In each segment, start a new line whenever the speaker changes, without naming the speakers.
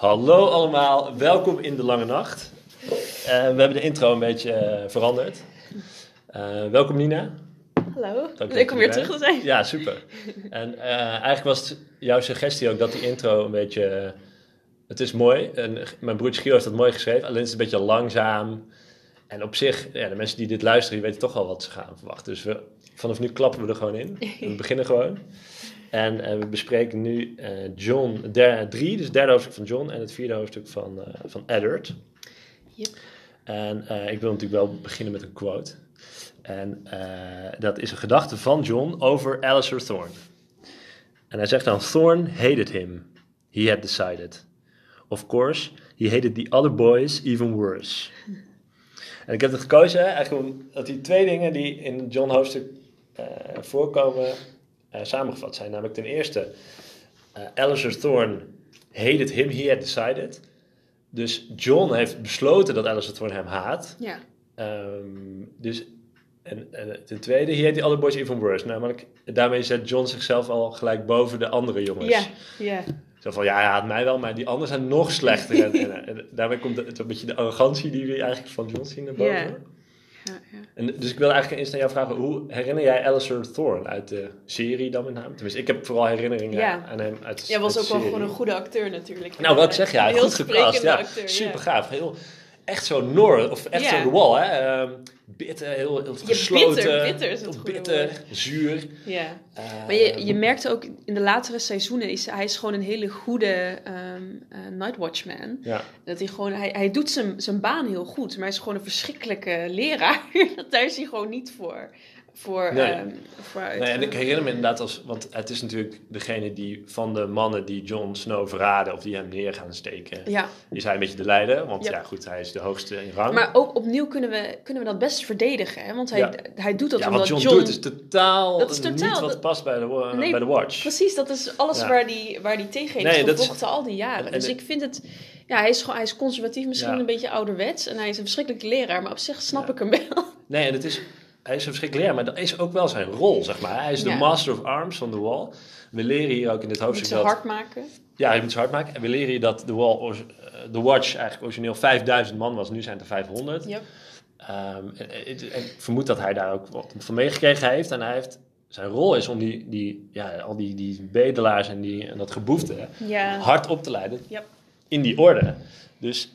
Hallo allemaal, welkom in de lange nacht. Eh, we hebben de intro een beetje eh, veranderd. Eh, welkom Nina.
Hallo,
Dank
leuk om weer
er
terug te zijn.
Ja, super. En eigenlijk was het jouw suggestie ook dat die intro een beetje... het is mooi. En mijn broertje Gio heeft dat mooi geschreven. Alleen is het een beetje langzaam. En op zich, ja, de mensen die dit luisteren, die weten toch al wat ze gaan verwachten. Dus we, vanaf nu klappen we er gewoon in. We beginnen gewoon. En eh, we bespreken nu eh, John 3, dus het derde hoofdstuk van John en het vierde hoofdstuk van, eh, van Eddard.
Yep.
En ik wil natuurlijk wel beginnen met een quote. En dat is een gedachte van John over Alistair Thorne. En hij zegt dan, Thorne hated him. He had decided. Of course, he hated the other boys even worse. En ik heb het gekozen, eigenlijk om, dat die twee dingen die in John hoofdstuk voorkomen, eh, samengevat zijn. Namelijk ten eerste, eh Alistair Thorne hated him, he had decided. Dus John heeft besloten dat Alistair Thorne hem haat.
Ja,
Ehm, dus, en, en ten tweede, he had the other boys even worse. Namelijk, daarmee zet John zichzelf al gelijk boven de andere jongens.
ja, ja.
Zo van, ja, hij haat mij wel, maar die anderen zijn nog slechter. en, en, en daarmee komt het een beetje de arrogantie die we eigenlijk van John zien naar boven.
Ja. Ja, ja.
En, dus ik wil eigenlijk eerst aan jou vragen, hoe herinner jij Alistair Thorne uit de serie dan met name? Tenminste, ik heb vooral herinneringen
Ja.
aan hem uit de
Jij was ook wel
serie.
gewoon een goede acteur natuurlijk.
Nou, wat zeg,
heel
goed gecast. Ja,
acteur,
super gaaf. Heel, echt zo Noor, of echt zo de wall, hè. Ehm, bitter, heel, heel
Ja,
gesloten.
bitter, bitter is het
bitter,
woord.
zuur.
Ja.
Ehm,
Maar je, je merkte ook in de latere seizoenen, is, hij is gewoon een hele goede ehm eh, Night Watchman.
Ja,
Dat hij gewoon, hij, hij doet zijn, zijn baan heel goed, maar hij is gewoon een verschrikkelijke leraar. Daar is hij gewoon niet voor. Voor,
Nee.
ehm, voor uit-
nee, en ik herinner me inderdaad als, want het is natuurlijk degene die van de mannen die Jon Snow verraden of die hem neer gaan steken,
Ja,
is hij een beetje de leider. Want
Ja.
ja, goed, hij is de hoogste in rang.
maar ook opnieuw kunnen we, kunnen we dat best verdedigen. Hè? Want hij,
Ja.
hij doet dat
ja,
omdat
wat John,
John...
doet is totaal,
Dat is totaal-
niet wat past bij de,
Nee,
bij de Watch.
Precies, dat is alles waar die, waar die tegen heeft
Nee,
gevochten al die jaren.
en-
dus ik vind het... Ja, hij is, gewoon, hij is conservatief, misschien een beetje ouderwets. En hij is een verschrikkelijke leraar, maar op zich snap ik hem wel.
Nee, en het is, hij is een verschrikkelijk leraar, maar dat is ook wel zijn rol, zeg maar. Hij is de
Ja.
master of arms van de Wall. We leren hier ook in dit
Moet
hoofdstuk
ze
dat...
hard maken.
Ja, je moet ze hard maken. En we leren hier dat de Wall, ors- eh, de Watch eigenlijk origineel 5000 man was. Nu zijn het er 500.
Yep.
Ehm, ik vermoed dat hij daar ook wat van meegekregen heeft. En hij heeft, zijn rol is om die, die, ja, al die, die bedelaars en, die, en dat geboefte
Ja.
hard op te leiden
Yep.
in die orde. Dus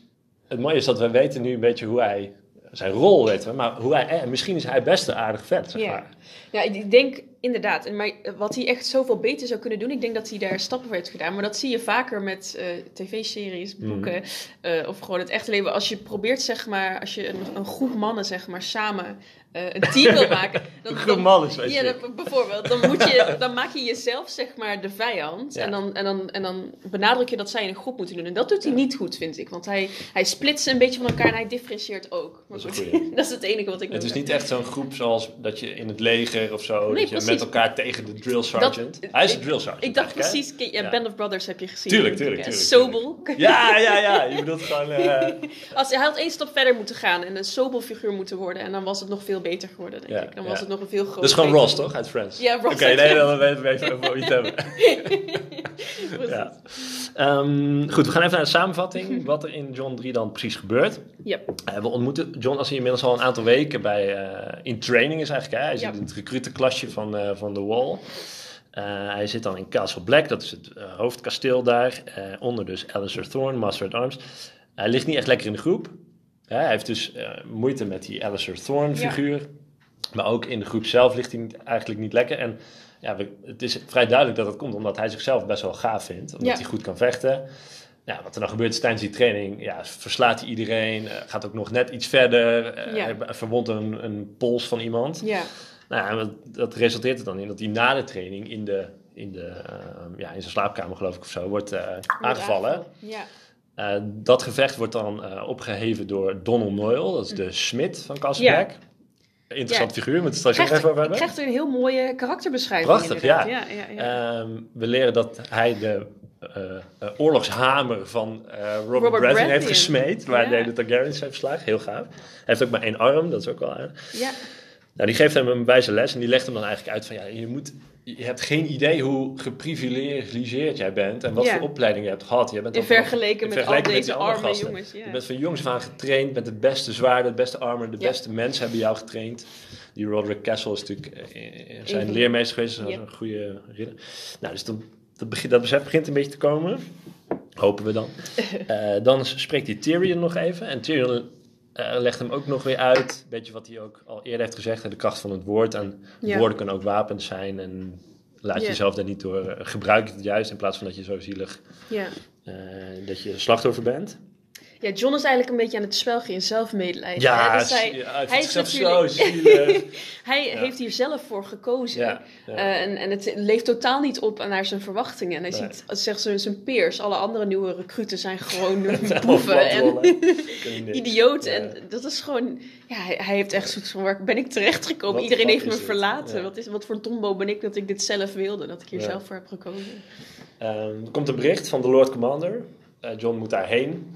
het mooie is dat we weten nu een beetje hoe hij, zijn rol weten we, maar hoe hij, eh, misschien is hij best een aardig vet, zeg
Ja.
maar.
Ja, ik denk inderdaad. En maar wat hij echt zoveel beter zou kunnen doen, ik denk dat hij daar stappen voor heeft gedaan. Maar dat zie je vaker met eh, tv-series,
Mhm.
boeken eh, of gewoon het echte leven. Als je probeert, zeg maar, als je een, een groep mannen, zeg maar, samen eh, een team wil maken. Dan,
is,
Ja, bijvoorbeeld. Dan, moet je, dan maak je jezelf, zeg maar, de vijand.
Ja.
En, dan, en, dan, en dan benadruk je dat zij in een groep moeten doen. En dat doet hij niet goed, vind ik. Want hij, hij splitst een beetje van elkaar en hij differentieert ook. Maar
Dat is een
goed,
goeie.
dat is het enige wat ik
Het is niet echt zo'n groep zoals dat je in het leger of zo,
Nee,
dat je met elkaar tegen de drill sergeant. hij is
ik-
een drill sergeant.
Ik dacht precies, ken- ja,
Ja.
Band of Brothers heb je gezien.
Tuurlijk, tuurlijk,
Ja,
tuurlijk,
Sobel.
Ja, ja, ja. Je bedoelt gewoon... eh,
Als, hij had één stap verder moeten gaan en een Sobel-figuur moeten worden. En dan was het nog veel beter geworden, denk ik. Dan was het nog een veel groter.
dat is gewoon Ross, toch? Uit Friends?
Ja, Ross
Oké, nee, dan weten we even over wie het hebben. Ja. Ehm, goed, we gaan even naar de samenvatting. Wat er in John 3 dan precies gebeurt.
Ja.
Eh, we ontmoeten John als hij inmiddels al een aantal weken bij, eh, in training is eigenlijk. Hè? Hij zit in het recrutenklasje van, eh, van The Wall. Hij zit dan in Castle Black, dat is het hoofdkasteel daar. Onder dus Alistair Thorne, Master at Arms. Hij ligt niet echt lekker in de groep. Hè, hij heeft dus eh, moeite met die Alistair Thorne
Ja.
figuur. Maar ook in de groep zelf ligt hij niet- eigenlijk niet lekker. En ja, we- het is vrij duidelijk dat dat komt omdat hij zichzelf best wel gaaf vindt. Omdat
Ja.
hij goed kan vechten. Ja, wat er dan gebeurt is tijdens die training, ja, verslaat hij iedereen. eh, gaat ook nog net iets verder. eh,
Ja.
Verwondt een, een pols van iemand.
Ja.
Nou ja, dat, resulteert er dan in dat hij na de training in, de, in, de, ja, in zijn slaapkamer, geloof ik of zo, wordt aangevallen.
Ja.
Eh, dat gevecht wordt dan eh, opgeheven door Donald Noyle, dat is de smid van Castle
Ja.
Interessant
Ja.
figuur, het straks
Krijgt,
even over hebben.
krijgt een heel mooie karakterbeschrijving.
Prachtig, ja.
ja.
Ehm, we leren dat hij de eh, oorlogshamer van Robert,
Robert
Baratheon heeft gesmeed, waar hij de Targaryens heeft verslagen. Heel gaaf. Hij heeft ook maar één arm, dat is ook wel
ja.
Nou, die geeft hem een wijze les en die legt hem dan eigenlijk uit van ja, je moet je hebt geen idee hoe geprivilegeerd jij bent en wat
Ja.
voor opleiding je hebt gehad. Je bent
In vergelijking
in
met al
met
deze arme
gasten.
jongens. Ja.
Je bent van jongs af aan getraind met de beste zwaarden, de beste armor, de
Ja.
beste mensen hebben jou getraind. Die Roderick Castle is natuurlijk eh, zijn
Even.
leermeester geweest, dat is een goede ridder. Nou, dus dat, begint, dat besef begint een beetje te komen. Hopen we dan. Eh, dan spreekt hij Tyrion nog even. En Tyrion eh, legt hem ook nog weer uit. Een beetje wat hij ook al eerder heeft gezegd. hè, De kracht van het woord. En
Ja.
woorden kunnen ook wapens zijn. En laat
Ja.
jezelf daar niet door... eh, gebruik het juist in plaats van dat je zo zielig...
Ja.
eh, dat je slachtoffer bent.
Ja, John is eigenlijk een beetje aan het spel in zelfmedelijden.
Ja,
hè? Dus hij,
hij,
hij
zo zielig.
hij
Ja.
heeft hier zelf voor gekozen.
ja, ja.
Eh, en, en het leeft totaal niet op naar zijn verwachtingen. En hij
Nee.
ziet, zegt zijn, zijn peers, alle andere nieuwe recruten zijn gewoon boeven en idioten.
Ja.
En dat is gewoon, ja, hij, hij heeft echt zoiets van, waar ben ik terechtgekomen?
Wat
Iedereen heeft me verlaten.
Ja.
Wat, is, wat voor dombo ben ik dat ik dit zelf wilde, dat ik hier
Ja.
zelf voor heb gekozen.
Ehm, er komt een bericht van de Lord Commander. Eh, John moet daarheen.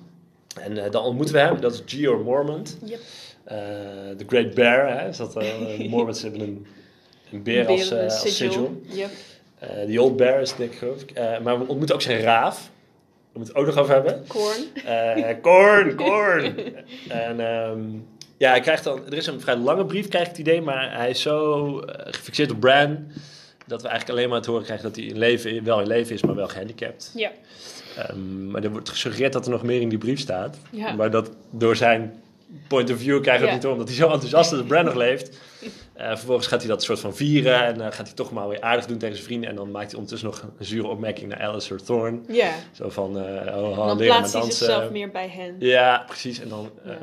En eh, dan ontmoeten we hem. Dat is Gior Mormont.
Yep.
Eh, De Great Bear. Hè, is dat, eh, de Mormonts hebben een, een beer als, eh, als sigil.
Yep.
Eh, Die Old Bear is het, denk ik, geloof ik. Eh, maar we ontmoeten ook zijn raaf. Daar moeten we het ook nog over hebben.
Korn.
Eh Korn, Korn. en ehm, ja, hij krijgt dan... Er is een vrij lange brief, krijg ik het idee. Maar hij is zo eh, gefixeerd op Bran... dat we eigenlijk alleen maar te horen krijgen dat hij in leven, wel in leven is, maar wel gehandicapt.
Ja.
Ehm, maar er wordt gesuggereerd dat er nog meer in die brief staat.
Ja.
Maar dat door zijn point of view
Ja.
het niet door, omdat hij zo enthousiast is dat Bran nog leeft. Eh, vervolgens gaat hij dat soort van vieren en eh, gaat hij toch maar weer aardig doen tegen zijn vrienden. En dan maakt hij ondertussen nog een zure opmerking naar Alistair Thorne.
Ja.
Zo van, eh oh, oh,
dan
maar
plaatst hij zichzelf meer bij hen.
Ja, precies. En dan,
Ja.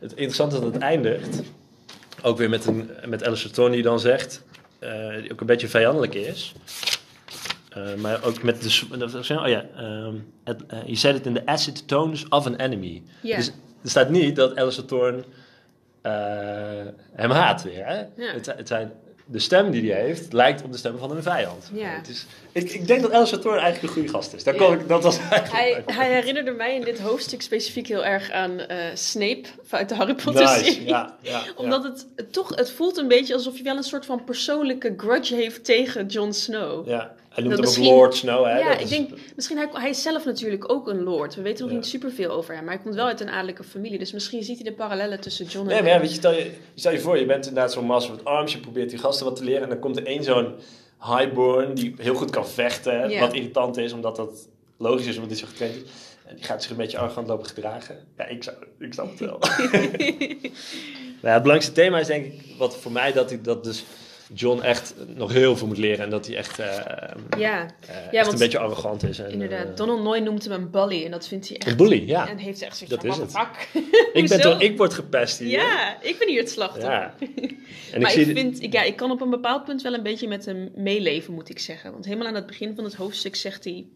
het interessante is dat het eindigt, ook weer met, een, met Alistair Thorne die dan zegt, die ook een beetje vijandelijk is. Eh, maar ook met de... Oh ja, het, he said it in the acid tones of an enemy. Dus er staat niet dat Alistair Thorne eh, hem haat weer. Hè? Het, het zijn, de stem die hij heeft lijkt op de stem van een vijand.
Ja.
Het is, ik, ik denk dat Alistair Thorne eigenlijk een goede gast is. Daar kon ik, dat was
Hij, hij herinnerde mij in dit hoofdstuk specifiek heel erg aan eh, Snape uit de Harry Potter
Nice,
serie.
ja, ja, ja.
Omdat het, het toch, het voelt een beetje alsof hij wel een soort van persoonlijke grudge heeft tegen Jon Snow.
Ja, hij noemt hem ook Lord Snow. Hè?
Ja, ik denk, misschien hij, hij is zelf natuurlijk ook een lord. We weten nog
Ja.
niet superveel over hem, maar hij komt wel uit een adellijke familie. Dus misschien ziet hij de parallellen tussen Jon en
Nee, maar ja, weet je, stel je, stel je voor, je bent inderdaad zo'n master of arms, je probeert die gasten wat te leren en dan komt er één zo'n highborn die heel goed kan vechten, wat irritant is, omdat dat logisch is, omdat hij zo getraind is. En die gaat zich een beetje arrogant lopen gedragen. Ja, ik, zou, ik snap het wel. nou, het belangrijkste thema is denk ik, wat voor mij, dat, ik, dat dus John echt nog heel veel moet leren en dat hij echt, eh,
Ja,
eh, echt
want-
een beetje arrogant is. En,
inderdaad.
eh,
Donald Noy noemt hem een bully en dat vindt hij echt...
een bully, ja.
En heeft echt zoiets
Dat
van,
is het. Ik, ben toch, ik word gepest hier.
Ja, ik ben hier het slachtoffer.
Ja. En
maar ik,
de-
vind, ik, ja, ik kan op een bepaald punt wel een beetje met hem meeleven, moet ik zeggen. Want helemaal aan het begin van het hoofdstuk zegt hij...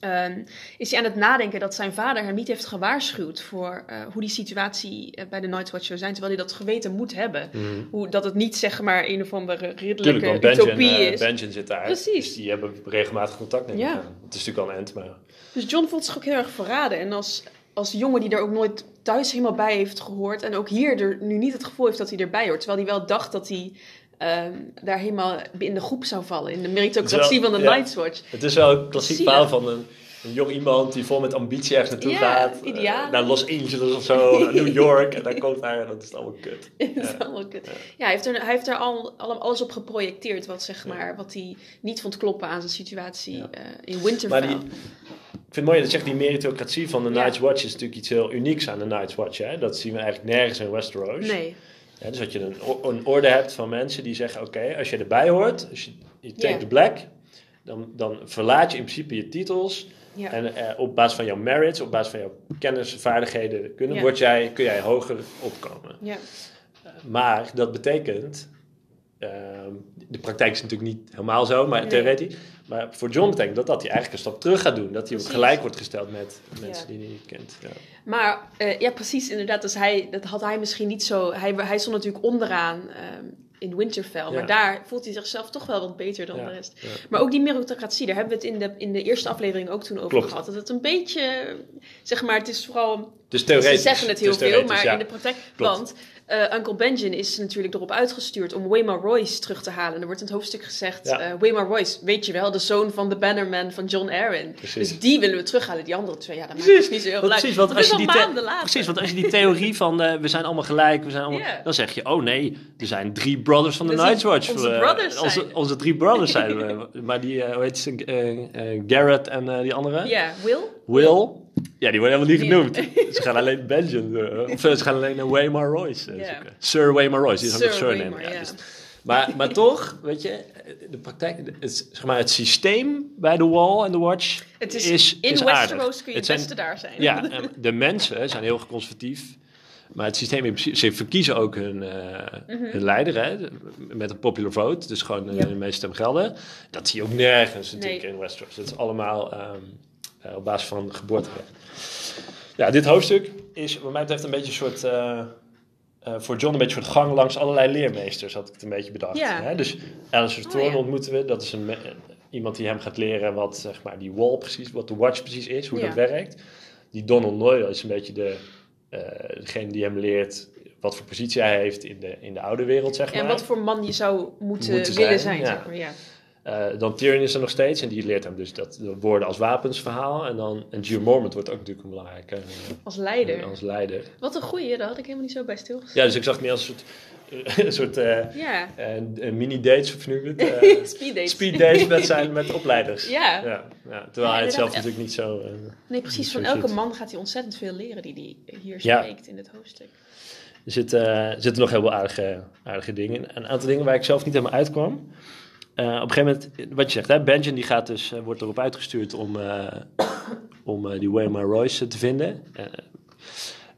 ehm, is hij aan het nadenken dat zijn vader hem niet heeft gewaarschuwd voor eh, hoe die situatie eh, bij de Night's Watch zou zijn, terwijl hij dat geweten moet hebben.
Mhm.
Hoe, dat het niet zeg maar een of andere
Tuurlijk,
ridderlijke
Benjen,
utopie
eh,
is.
Benjen zit daar.
Precies.
Dus die hebben regelmatig contact met
Ja.
elkaar. Het is natuurlijk al een end, maar...
Dus John voelt zich ook heel erg verraden. En als, als jongen die er ook nooit thuis helemaal bij heeft gehoord. En ook hier er nu niet het gevoel heeft dat hij erbij hoort. Terwijl hij wel dacht dat hij ehm, daar helemaal in de groep zou vallen. In de meritocratie van de
ja.
Night's Watch.
Het is wel een klassiek verhaal van een, een jong iemand die vol met ambitie ergens naartoe
Ja,
gaat. eh, naar Los Angeles of zo, naar New York. En dan komt hij en dat is allemaal kut.
Dat is allemaal kut. Ja, hij heeft er, hij heeft er al, al alles op geprojecteerd. Wat, zeg maar, wat hij niet vond kloppen aan zijn situatie
Ja.
eh, in Winterfell.
Maar die, ik vind het mooi dat je zegt, die meritocratie van de
Ja.
Night's Watch is natuurlijk iets heel unieks aan de Night's Watch. Hè? Dat zien we eigenlijk nergens in Westeros.
Nee.
Ja, dus dat je een, een orde hebt van mensen die zeggen: Oké, als je erbij hoort, als je, je take the black, dan, dan verlaat je in principe je titels.
Ja.
En eh, op basis van jouw merits, op basis van jouw kennis, vaardigheden, kunnen,
Ja.
word jij, kun jij hoger opkomen.
ja.
Maar dat betekent, ehm, de praktijk is natuurlijk niet helemaal zo, maar
Nee.
theoretisch. Maar voor John betekent dat dat hij eigenlijk een stap terug gaat doen. Dat hij ook
Precies.
gelijk wordt gesteld met mensen
Ja.
die hij niet kent. Ja.
Maar eh, ja, precies, inderdaad. Dus hij, dat had hij misschien niet zo. Hij, hij stond natuurlijk onderaan ehm, in Winterfell.
Ja.
Maar daar voelt hij zichzelf toch wel wat beter dan
Ja,
de rest.
ja.
Maar ook die meritocratie, daar hebben we het in de, in de eerste aflevering ook toen over
Klopt.
gehad. Dat het een beetje, zeg maar, het is vooral.
Dus theoretisch.
Ze zeggen het heel veel, maar in de praktijk.
Klopt.
Want eh, Uncle Benjen is natuurlijk erop uitgestuurd om Waymar Royce terug te halen. En er wordt in het hoofdstuk gezegd,
Ja.
eh Waymar Royce, weet je wel, de zoon van de Bannerman van John Aaron.
Precies.
Dus die willen we terughalen. Die andere twee, ja, dat maakt dus niet zo heel blij.
Precies, want
Dat
als je die
maanden later.
precies, want als je die theorie van eh, we zijn allemaal gelijk, we zijn allemaal, dan zeg je, oh nee, er zijn drie brothers van de
Dus
Night's Watch.
onze brothers
onze, drie brothers zijn we. Maar die, hoe heet ze, Garrett en die andere?
Ja, Will?
Will? Ja, die worden helemaal niet genoemd. ze gaan alleen Benjen, eh, of eh, ze gaan alleen naar Waymar Royce eh,
Ja.
zoeken. Sir Waymar Royce, die is ook nog surname.
Waymar, ja.
dus- maar, maar toch, weet je, de praktijk, het, zeg maar, het systeem bij de Wall en de Watch
Het is,
is,
in
is aardig.
Westeros kun je
Het zijn-
beste daar zijn.
Ja, de mensen zijn heel conservatief. Maar het systeem, in principe- ze verkiezen ook hun, eh, hun leider hè, met een popular vote. Dus gewoon
Mhm.
De meeste stem gelden. Dat zie je ook nergens natuurlijk
Nee.
in Westeros. Het is allemaal ehm, eh, op basis van geboorterecht. Ja, dit hoofdstuk is wat mij betreft een beetje een soort... eh, eh, voor John een beetje een soort gang langs allerlei leermeesters, had ik het een beetje bedacht.
Ja.
Hè? Dus Alistair
Oh,
Thorne
ja.
ontmoeten we. Dat is een, iemand die hem gaat leren wat zeg maar, die wall precies, wat de watch precies is, hoe
Ja.
dat werkt. Die Donald Noyle is een beetje de, degene die hem leert wat voor positie hij heeft in de, in de oude wereld, zeg maar.
En wat voor man je zou moeten,
Moeten
willen
zijn,
zijn,
ja.
zeg maar.
Eh, dan Tyrion is er nog steeds en die leert hem dus dat de woorden als wapens verhaal. En dan en Gio Mormont wordt ook natuurlijk een belangrijke eh,
Als leider.
als leider.
Wat een goeie, daar had ik helemaal niet zo bij stilgestaan.
Ja, dus ik zag het meer als een soort, een soort eh,
Ja.
eh, mini-dates, of nu het, eh,
Speed dates.
speed dates met zijn met opleiders.
Ja.
Ja, ja, terwijl hij het zelf natuurlijk niet zo... eh,
Nee, precies.
Zo
Van elke man gaat hij ontzettend veel leren die hij hier spreekt in dit hoofdstuk.
Er zitten, zitten nog heel veel aardige, aardige dingen in. Een aantal dingen waar ik zelf niet helemaal uitkwam. Eh, op een gegeven moment, wat je zegt, hè, Benjen die gaat dus, eh, wordt erop uitgestuurd om, eh, om die Waymar Royce te vinden. Eh,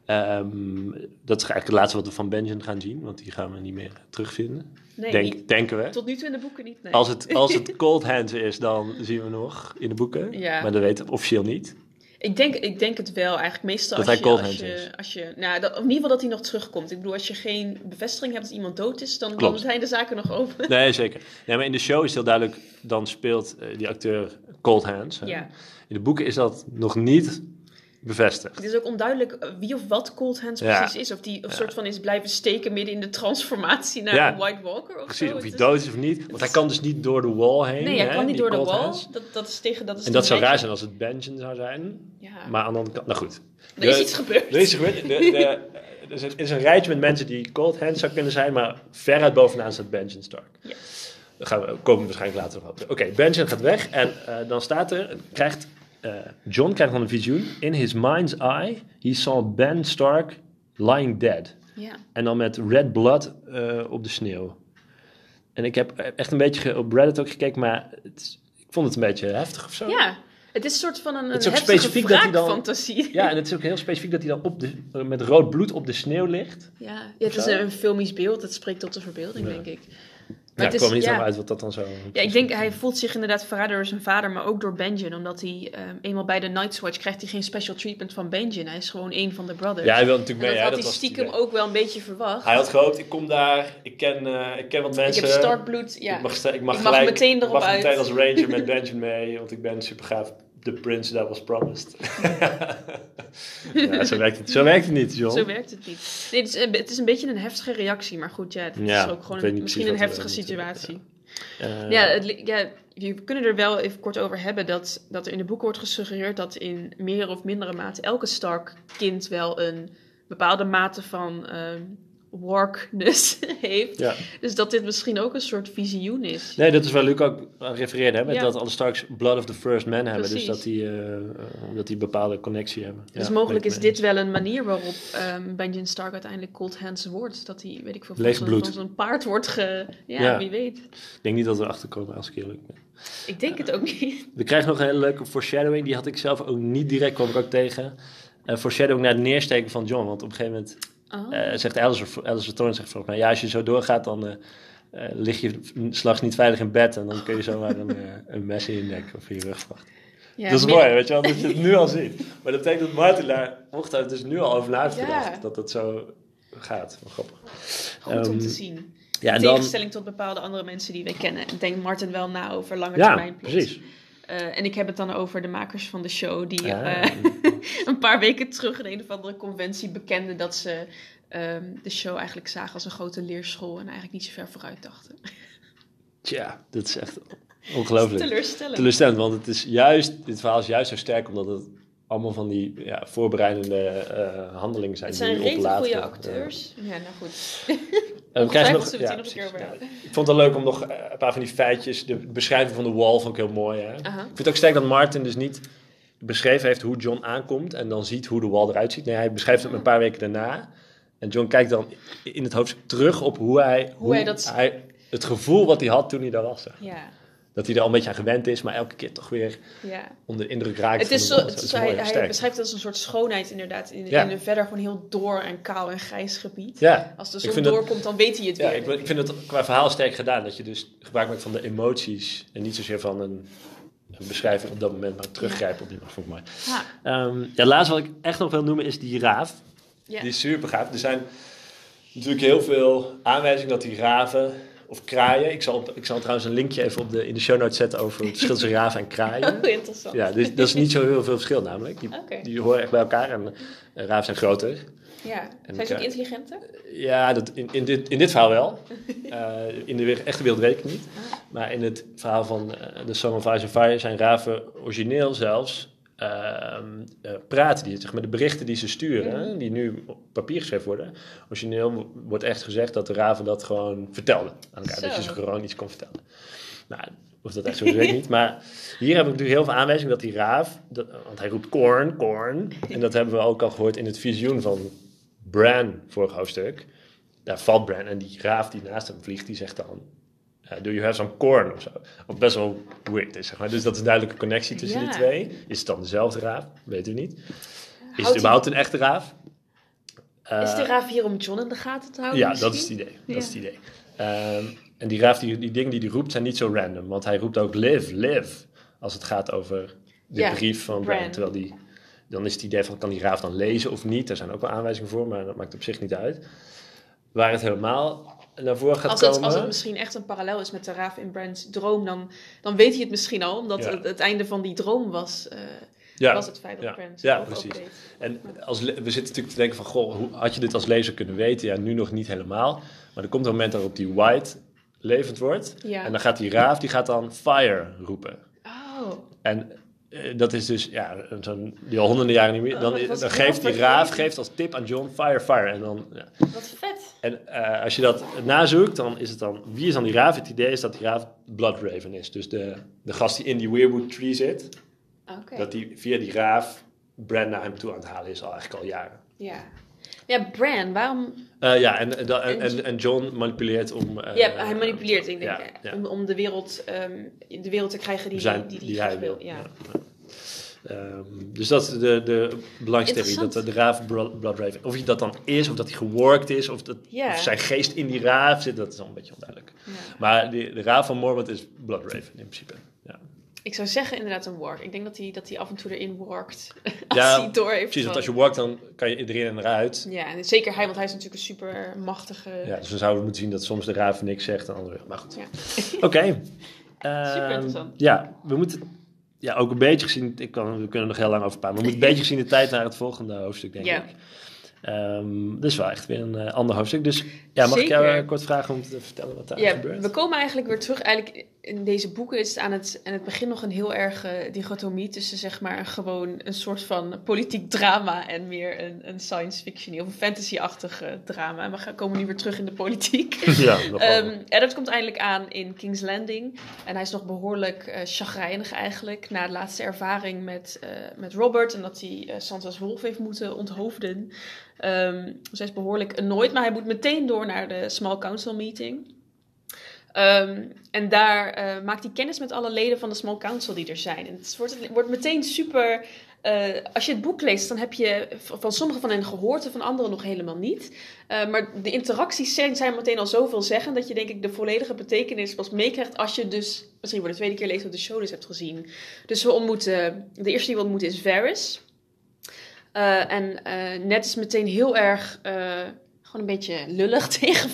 ehm, dat is eigenlijk het laatste wat we van Benjen gaan zien, want die gaan we niet meer terugvinden.
Nee,
Denk,
niet-
denken we.
tot nu toe in de boeken niet. Nee.
Als het, als het Cold Hands is, dan zien we nog in de boeken.
Ja.
Maar dat weten we officieel niet.
Ik, denk, ik denk het wel, eigenlijk meestal
Dat
als,
hij
je, als, je, als je... Nou, dat, in ieder geval dat hij nog terugkomt. Ik bedoel, als je geen bevestiging hebt dat iemand dood is, dan, zijn de zaken nog open.
Nee, zeker. Nee, maar in de show is het heel duidelijk, dan speelt eh, die acteur Cold Hands. hè.
Ja.
In de boeken is dat nog niet bevestigd.
Het is ook onduidelijk wie of wat Cold Hands
Ja.
precies is. Of die een soort van is blijven steken midden in de transformatie naar
Ja.
een White Walker of
Precies,
zo.
of hij dood is of niet. Want hij kan dus niet door de wall heen.
Nee, hij
hè,
kan niet door de wall.
Hands.
Dat, dat is tegen dat is
En dat zou raar zijn als het Benjen zou zijn.
Ja.
Maar aan de andere kant, nou goed.
er is
De-
iets gebeurd.
Er is, gebeurd. De, de, er is een- is een rijtje met mensen die Cold Hands zou kunnen zijn, maar veruit bovenaan staat Benjen Stark.
Ja.
Daar gaan we, komen we waarschijnlijk later op. Oké, Benjen gaat weg en eh, dan staat er, krijgt, eh, John krijgt dan een visioen. In his mind's eye, he saw Ben Stark lying dead.
Ja.
En dan met red blood eh, op de sneeuw. En ik heb echt een beetje op Reddit ook gekeken, maar het ik vond het een beetje heftig of zo.
ja, het is een soort van een,
Het is ook specifiek dat hij dan-
wraakfantasie.
Ja, en het is ook heel specifiek dat hij dan op de, met rood bloed op de sneeuw ligt.
Ja, ja, het is een filmisch beeld. Het spreekt tot de verbeelding,
Ja.
denk ik.
Ja, ik kwam er niet helemaal uit wat dat dan zo...
Ja, ik denk hij voelt zich inderdaad verraden door zijn vader, maar ook door Benjen. Omdat hij ehm, eenmaal bij de Night's Watch krijgt hij geen special treatment van Benjen. Hij is gewoon een van de brothers.
Ja, hij wil natuurlijk
dat
mee. hè,
had hij
was
stiekem
idee.
ook wel een beetje verwacht.
Hij had gehoopt, ik kom daar, ik ken, eh, ik ken wat
ik
mensen.
heb startbloed, ja.
Ik mag, ik mag,
Ik mag
gelijk,
meteen
ik
erop
mag
uit.
meteen als ranger met Benjen mee, want ik ben super gaaf. The prince that was promised. ja, zo werkt het, zo werkt het niet, John.
Zo werkt het niet. Nee, het is, een- het is een beetje een heftige reactie, maar goed, ja, het
Ja,
is ook gewoon een- misschien een heftige situatie.
Eh,
Ja, het, li- ja, we kunnen er wel even kort over hebben dat, dat er in de boeken wordt gesuggereerd dat in meer of mindere mate elke Stark-kind wel een bepaalde mate van ehm warkness heeft.
ja.
Dus dat dit misschien ook een soort visioen is.
Nee, dat is waar Luc ook aan refereerde, hè, met
Ja.
dat alle Starks Blood of the First Man hebben. Dus dat die, eh, dat die bepaalde connectie hebben.
Dus
Ja,
mogelijk is dit wel een manier waarop ehm Benjen Stark uiteindelijk Cold Hands wordt. Dat hij, weet ik veel, van zo'n- van zo'n paard wordt ge... Ja, wie weet.
Ik denk niet dat we erachter komen als ik eerlijk ben.
Ik denk het ook niet.
We krijgen nog een hele leuke foreshadowing. Die had ik zelf ook niet direct, kwam ik ook tegen. Uh, foreshadowing naar het neersteken van John. Want op een gegeven moment
Oh.
eh, zegt Alistair, Alistair Thorne zegt volgens mij... Ja, als je zo doorgaat, dan eh, eh, lig je s'nachts niet veilig in bed. En dan kun je zomaar een, een mes in je nek of in je rug verwachten.
Ja,
dat is mooi, weet je wel, dat je het nu al ziet. Maar dat betekent dat Martin daar ochtend dus nu al over na heeft
Ja.
gedacht. Dat het zo gaat. Wel grappig.
Goed om
Ehm,
te zien.
Ja, en
In
dan...
tegenstelling tot bepaalde andere mensen die wij kennen. Denkt Martin wel na over lange
Ja,
termijn plots.
precies.
Eh, en ik heb het dan over de makers van de show. Die
Ah.
eh, een paar weken terug in een of andere conventie bekenden dat ze ehm, de show eigenlijk zagen als een grote leerschool en eigenlijk niet zo ver vooruit dachten.
Tja, dat is echt ongelooflijk.
Teleurstellend.
Teleurstellend, want het is juist, dit verhaal is juist zo sterk omdat het allemaal van die ja, voorbereidende eh, handelingen zijn.
het zijn redelijk goede acteurs. Ja, nou goed.
we krijgen nog,
we
ja,
nog keer.
Ik vond het leuk om nog eh, een paar van die feitjes, de beschrijving van de wall vond ik heel mooi. Hè? Ik vind het ook sterk dat Martin dus niet beschreven heeft hoe John aankomt en dan ziet hoe de wall eruit ziet. Nee, hij beschrijft het een paar weken daarna. En John kijkt dan in het hoofdstuk terug op hoe hij,
Hoe hij dat-
het gevoel wat hij had toen hij daar was. zeg.
Ja,
Dat hij er al een beetje aan gewend is, maar elke keer toch weer
ja.
onder de indruk raakt.
Het
van
is zo, het is, hij, beschrijft het als een soort schoonheid inderdaad. In,
Ja.
in een verder gewoon heel door en kaal en grijs gebied.
Ja,
Als de zon doorkomt, dan weet hij het
Ja,
weer.
ik, ik vind het qua verhaal sterk gedaan. Dat je dus gebruik maakt van de emoties. En niet zozeer van een, een beschrijving op dat moment, maar teruggrijpen op die vond ik mooi.
Ha,
Ehm ja, laatste wat ik echt nog wil noemen is die raaf.
ja.
Die is super gaaf. Er zijn natuurlijk heel veel aanwijzingen dat die raven of kraaien. Ik zal, ik zal trouwens een linkje even op de, in de show notes zetten over het verschil tussen raven en kraaien.
Oh, interessant.
Ja, dus, dat is niet zo heel veel verschil namelijk. Die, die horen echt bij elkaar en eh, raven zijn groter.
Ja.
En
Zijn ze ook intelligenter?
Ja, dat, in, in, dit, in dit verhaal wel. Eh, in de echte wereld weet ik niet. Maar in het verhaal van eh, The Song of Ice and Fire zijn raven origineel zelfs ehm, eh, praten die, zeg maar de berichten die ze sturen, die nu op papier geschreven worden. Origineel wo- wordt echt gezegd dat de raven dat gewoon vertelden aan elkaar. Dat je ze gewoon iets kon vertellen. Nou, of dat echt zo is, weet ik niet. Maar hier heb ik natuurlijk heel veel aanwijzingen dat die raaf, dat, want hij roept corn, corn. En dat hebben we ook al gehoord in het visioen van Bran, vorig hoofdstuk. Daar valt Bran en die raaf die naast hem vliegt, die zegt dan... eh, do you have some corn of zo? Wat best wel weird is, zeg maar. Dus dat is een duidelijke connectie tussen
Ja.
die twee. Is het dan dezelfde raaf? Weten we niet. Is het überhaupt een echte raaf?
Is
Eh,
de raaf hier om John in de gaten te houden
ja, dat is het idee. Dat
Ja.
is het idee. Ehm, en die raaf, die, die dingen die hij roept, zijn niet zo random. Want hij roept ook live, live. Als het gaat over de
Ja,
brief van. Terwijl die, dan is het idee van, kan die raaf dan lezen of niet? Daar zijn ook wel aanwijzingen voor, maar dat maakt op zich niet uit. Waar het helemaal naar voren gaat
Als het,
komen...
als het misschien echt een parallel is met de raaf in Bran's droom, dan, dan weet hij het misschien al. Omdat
Ja.
het, het einde van die droom was, eh,
ja,
was het feit dat
ja, precies. En als we zitten natuurlijk te denken van, goh, hoe had je dit als lezer kunnen weten? Ja, nu nog niet helemaal. Maar er komt een moment waarop die White levend wordt.
Ja.
En dan gaat die raaf, die gaat dan fire roepen.
Oh,
En eh, dat is dus, ja, zo'n, die al honderden jaren niet meer. Dan,
Oh,
dan
heel
geeft die raaf geeft als tip aan John, fire, fire. En, dan, ja.
wat vet.
En eh, als je dat nazoekt, dan is het dan, wie is dan die raaf? Het idee is dat die raaf Bloodraven is. Dus de, de gast die in die Weirwood Tree zit, dat die via die raaf Bran naar hem toe aan het halen is, al eigenlijk al jaren.
Ja. Ja, Bran, waarom...
Eh, ja, en, en, en, John manipuleert om... eh,
ja, hij manipuleert, ik denk,
ja, ja.
Om, om de, wereld, ehm, de wereld te krijgen die,
zijn,
die,
die,
die,
hij wil.
Ja.
Ehm, dus dat is de, de belangstelling, dat de, de raaf Blo- Bloodraven, of hij dat dan is, of dat hij geworkt is, of, dat, of zijn geest in die raaf zit, dat is al een beetje onduidelijk. Maar die, de raaf van Mormont is Bloodraven in principe. Ja,
Ik zou zeggen inderdaad een wark. Ik denk dat hij, dat hij af en toe erin workt. Als
Ja,
hij door heeft.
precies, want als je walkt, dan kan je erin en eruit.
Ja, en zeker hij, want hij is natuurlijk een super machtige...
Ja, dus dan zouden we moeten zien dat soms de raaf niks zegt en andere. Maar goed.
Ja.
Oké. Ehm,
interessant.
Ja, we moeten ja, ook een beetje gezien, ik kan, we kunnen er nog heel lang over praten, maar we moeten een beetje gezien de tijd naar het volgende hoofdstuk, denk
Ja.
ik. Ehm is wel echt weer een eh, ander hoofdstuk. Dus ja, mag ik jou eh, kort vragen om te vertellen wat daar
Ja,
gebeurt?
we komen eigenlijk weer terug. Eigenlijk in deze boeken is het aan het, aan het begin nog een heel erg eh, dichotomie tussen zeg maar gewoon een soort van politiek drama en meer een, een science fiction of een fantasy-achtig drama. En we gaan, komen nu weer terug in de politiek.
ja, wel.
Ehm Eddard komt eindelijk aan in King's Landing. En hij is nog behoorlijk eh chagrijnig eigenlijk. Na de laatste ervaring met, eh, met Robert. En dat hij eh, Sansa's wolf heeft moeten onthoofden. Ehm, dus hij is behoorlijk annoyed. Maar hij moet meteen door naar de Small Council meeting. Ehm, en daar eh, maakt hij kennis met alle leden van de Small Council die er zijn. En het wordt, wordt meteen super... eh, als je het boek leest, dan heb je van sommige van hen gehoord en van anderen nog helemaal niet. Eh, maar de interacties zijn, zijn meteen al zoveel zeggen dat je denk ik de volledige betekenis pas meekrijgt als je dus misschien voor de tweede keer leest of de show dus hebt gezien. Dus we ontmoeten, de eerste die we ontmoeten is Varys. En Ned is meteen heel erg, gewoon een beetje lullig tegen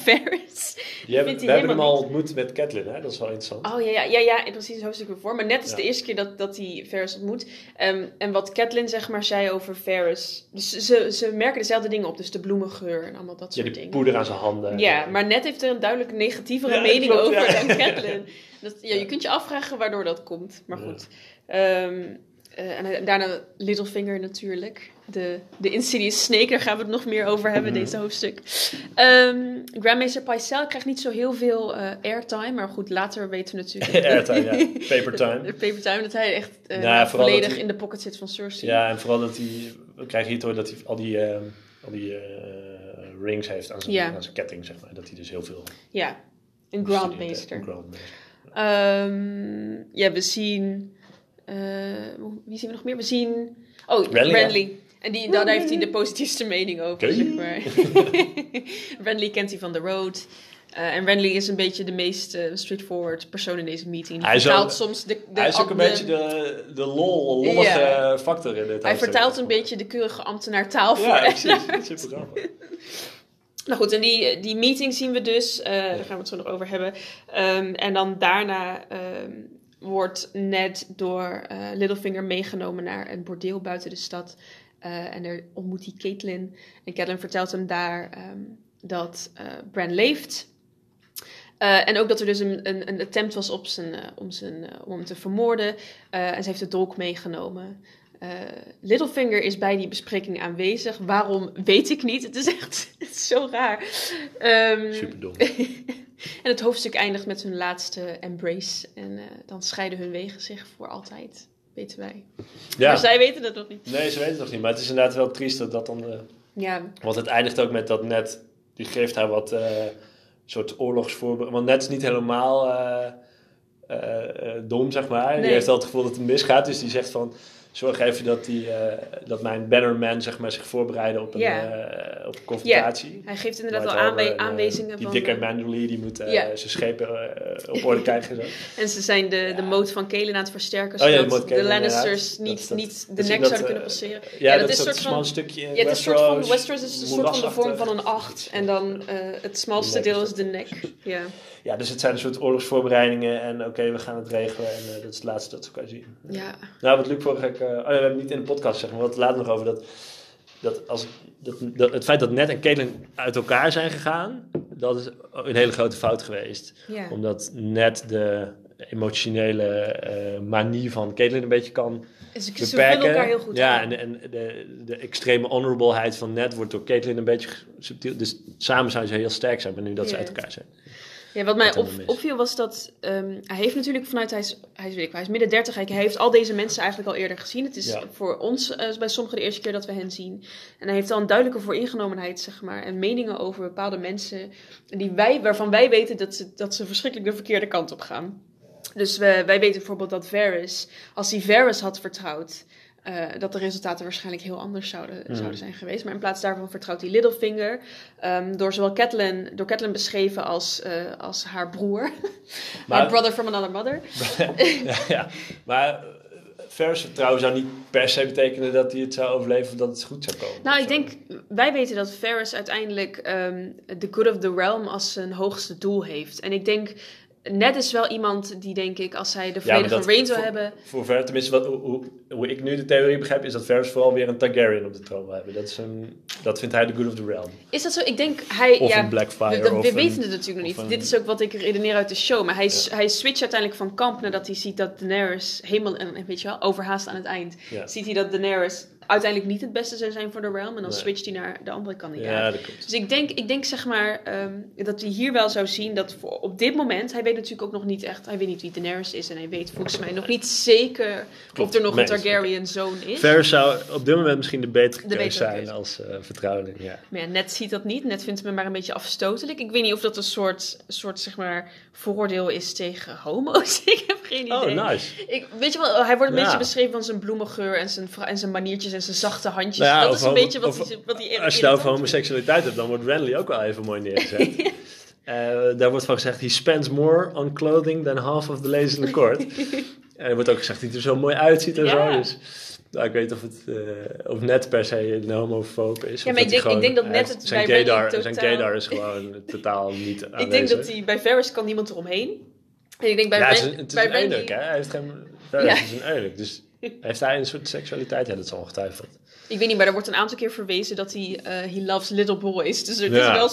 vindt
we hebben hem al ontmoet met Catelyn, hè? dat is wel interessant.
Oh ja, ja, ja, ja precies, hoofdstuk ervoor. Maar net is
Ja.
de eerste keer dat, dat hij Ferris ontmoet. Ehm, en wat Catelyn zeg maar zei over Ferris. Dus ze, ze merken dezelfde dingen op, dus de bloemengeur en allemaal dat
Ja,
soort
die
dingen.
poeder aan zijn handen.
Ja, maar net heeft er een duidelijk negatievere
Ja,
mening
klopt,
over
ja.
dan Catelyn. Dat, ja, je kunt je afvragen waardoor dat komt, maar
Ja.
goed. Ehm, eh, en daarna Littlefinger natuurlijk. De, de Insidious Snake, daar gaan we het nog meer over hebben,
Mhm.
deze hoofdstuk. Ehm Grandmeester Pycelle krijgt niet zo heel veel eh, airtime, maar goed, later weten we natuurlijk...
Airtime, ja. Paper time.
De paper time, dat hij echt eh,
Nou,
volledig
hij-
in de pocket zit van Cersei.
Ja, en vooral dat hij, we krijgen hier dat hij al die, eh, al die rings heeft aan zijn,
Ja.
aan zijn ketting, zeg maar. Dat hij dus heel veel...
Ja, een Grandmeester. Ehm, ja, we zien. wie zien we nog meer? We zien. Oh,
Renly,
Renly. En die, daar heeft hij de positiefste mening over, zeg maar. Renly kent hij van The Road. Eh, en Renly is een beetje de meest eh, straightforward persoon in deze meeting. Hij
Hij is
vertaalt
ook-
soms de... de
hij is ook een
de-
beetje de, de lol, lollige factor in dit
Hij vertaalt een beetje de keurige ambtenaar taal voor
Ja, precies. Super grappig.
Nou goed, en die, die meeting zien we dus. eh, Daar gaan we het zo nog over hebben. Ehm, en dan daarna ehm, wordt Ned door eh, Littlefinger meegenomen naar een bordeel buiten de stad. Eh, en er ontmoet hij Caitlin. En Caitlin vertelt hem daar ehm, dat eh Bran leeft. Eh, en ook dat er dus een, een, een attempt was op zijn, om, zijn, om hem te vermoorden. En ze heeft de dolk meegenomen. Littlefinger is bij die bespreking aanwezig. Waarom, weet ik niet. Het is echt het is zo raar. Ehm,
Super dom.
en het hoofdstuk eindigt met hun laatste embrace. En dan scheiden hun wegen zich voor altijd, weten wij. Maar
Ja.
zij weten dat nog niet.
Nee, ze weten het nog niet. Maar het is inderdaad wel triest dat dat dan... eh,
Ja,
Want het eindigt ook met dat net, die geeft haar wat eh soort oorlogsvoorbeeld. Want net is niet helemaal eh, dom, zeg maar.
Nee.
Die heeft wel het gevoel dat het misgaat. Dus die zegt van, zorg even dat, die, eh, dat mijn bannerman zeg maar, zich voorbereiden op een, eh, op een confrontatie.
hij geeft inderdaad wel aanwe-
eh,
aanwijzingen
Die
van...
dikke Manderly, die moet zijn schepen op orde krijgen. Zo.
en ze zijn de, de moot van Kalen aan het versterken,
Oh ja, de
zodat de, Lannisters niet,
Dat-
niet de nek zouden kunnen passeren.
Ja,
dat
dat,
is een soort van-
stukje
Ja, het is een soort van,
Westeros,
is een soort van de vorm van een acht. En dan het smalste deel
is
de nek. Ja.
Ja, dus het zijn een soort oorlogsvoorbereidingen en oké, we gaan het regelen en dat is het laatste dat ze elkaar zien.
ja.
Nou, wat Luc vorige. Eh, oh ja, we hebben niet in de podcast zeg maar, het later nog over dat... dat, als, dat, dat het feit dat Ned en Caitlin uit elkaar zijn gegaan, dat is een hele grote fout geweest.
ja.
Omdat Ned de emotionele eh, manie van Caitlin een beetje kan
Dus ze
beperken.
elkaar heel goed
ja, en, en de, de extreme honorableheid van Ned wordt door Caitlin een beetje subtiel. Dus samen zijn ze heel sterk zijn, maar nu dat ze uit elkaar zijn.
Ja, wat mij op, opviel was dat ehm, hij heeft natuurlijk vanuit hij is, hij is, weet ik, hij is midden dertig, hij heeft al deze mensen eigenlijk al eerder gezien. Het is
Ja.
voor ons eh, bij sommigen de eerste keer dat we hen zien. En hij heeft al een duidelijke vooringenomenheid, zeg maar, en meningen over bepaalde mensen die wij, waarvan wij weten dat ze, dat ze verschrikkelijk de verkeerde kant op gaan. Dus we, wij weten bijvoorbeeld dat Varys, als hij Varys had vertrouwd, eh, dat de resultaten waarschijnlijk heel anders zouden,
Mhm.
zouden zijn geweest. Maar in plaats daarvan vertrouwt hij Littlefinger. ehm, door zowel Catelyn, door Catelyn beschreven als, eh, als haar broer.
Maar-
haar brother from another mother.
ja, ja, maar eh, Ferris vertrouwen zou niet per se betekenen dat hij het zou overleven of dat het goed zou komen.
Nou, ik denk, wij weten dat Ferris uiteindelijk ehm the good of the realm als zijn hoogste doel heeft. En ik denk, Ned is wel iemand die, denk ik, als hij de volledige reign zou hebben...
Voor Ver, tenminste, wat, hoe, ik nu de theorie begrijp, is dat Ferris vooral weer een Targaryen op de troon wil hebben. Dat, is een, dat vindt hij de good of the realm.
Is dat zo? Ik denk, hij...
Of
ja,
een Blackfire.
We, dat- weten het natuurlijk nog niet.
een-
Dit is ook wat ik redeneer uit de show. Maar hij, hij switcht uiteindelijk van kamp nadat hij ziet dat Daenerys helemaal, en weet je wel, overhaast aan het eind.
Ja.
Ziet hij dat Daenerys uiteindelijk niet het beste zou zijn voor de realm. En dan
Nee.
switcht hij naar de andere kandidaat.
Ja, dat klopt.
Dus ik denk, ik denk zeg maar ehm, dat hij hier wel zou zien dat voor, op dit moment, hij weet natuurlijk ook nog niet echt, hij weet niet wie Daenerys is en hij weet volgens mij nog niet zeker
Klopt,
of er nog een. Targaryen zoon is.
Ferris zou op dit moment misschien de betere
De betere
zijn als eh vertrouweling. Ja.
Maar ja, net ziet dat niet. Net vindt me maar een beetje afstotelijk. Ik weet niet of dat een soort, soort zeg maar, vooroordeel is tegen homo's. ik heb geen idee.
Oh, nice.
Ik, weet je wel, hij wordt een
Ja.
beetje beschreven van zijn bloemengeur en zijn, en zijn maniertjes en zijn zachte handjes.
Nou ja,
dat is een
homo-
beetje wat
of-
hij wat hij
Als je het over homoseksualiteit hebt, dan wordt Renly ook wel even mooi neergezet. Eh, daar wordt van gezegd, he spends more on clothing than half of the ladies in the court. en er wordt ook gezegd dat hij er zo mooi uitziet en zo. Dus, Nou, ik weet of het eh, of net per se een homofoob is.
Ja, maar ik denk- ik denk dat net het
zijn gaydar,
totaal-
Zijn gaydar is gewoon totaal niet aanwezig.
Ik denk dat hij bij Ferris kan niemand eromheen. En ik denk bij
ja, het is, het
bij
een hè? Hij heeft geen...
Ja.
is een eunuch, dus heeft hij een soort seksualiteit? Ja, dat is ongetwijfeld.
Ik weet niet, maar er wordt een aantal keer verwezen dat hij eh he loves little boys. Dus
Ja.
is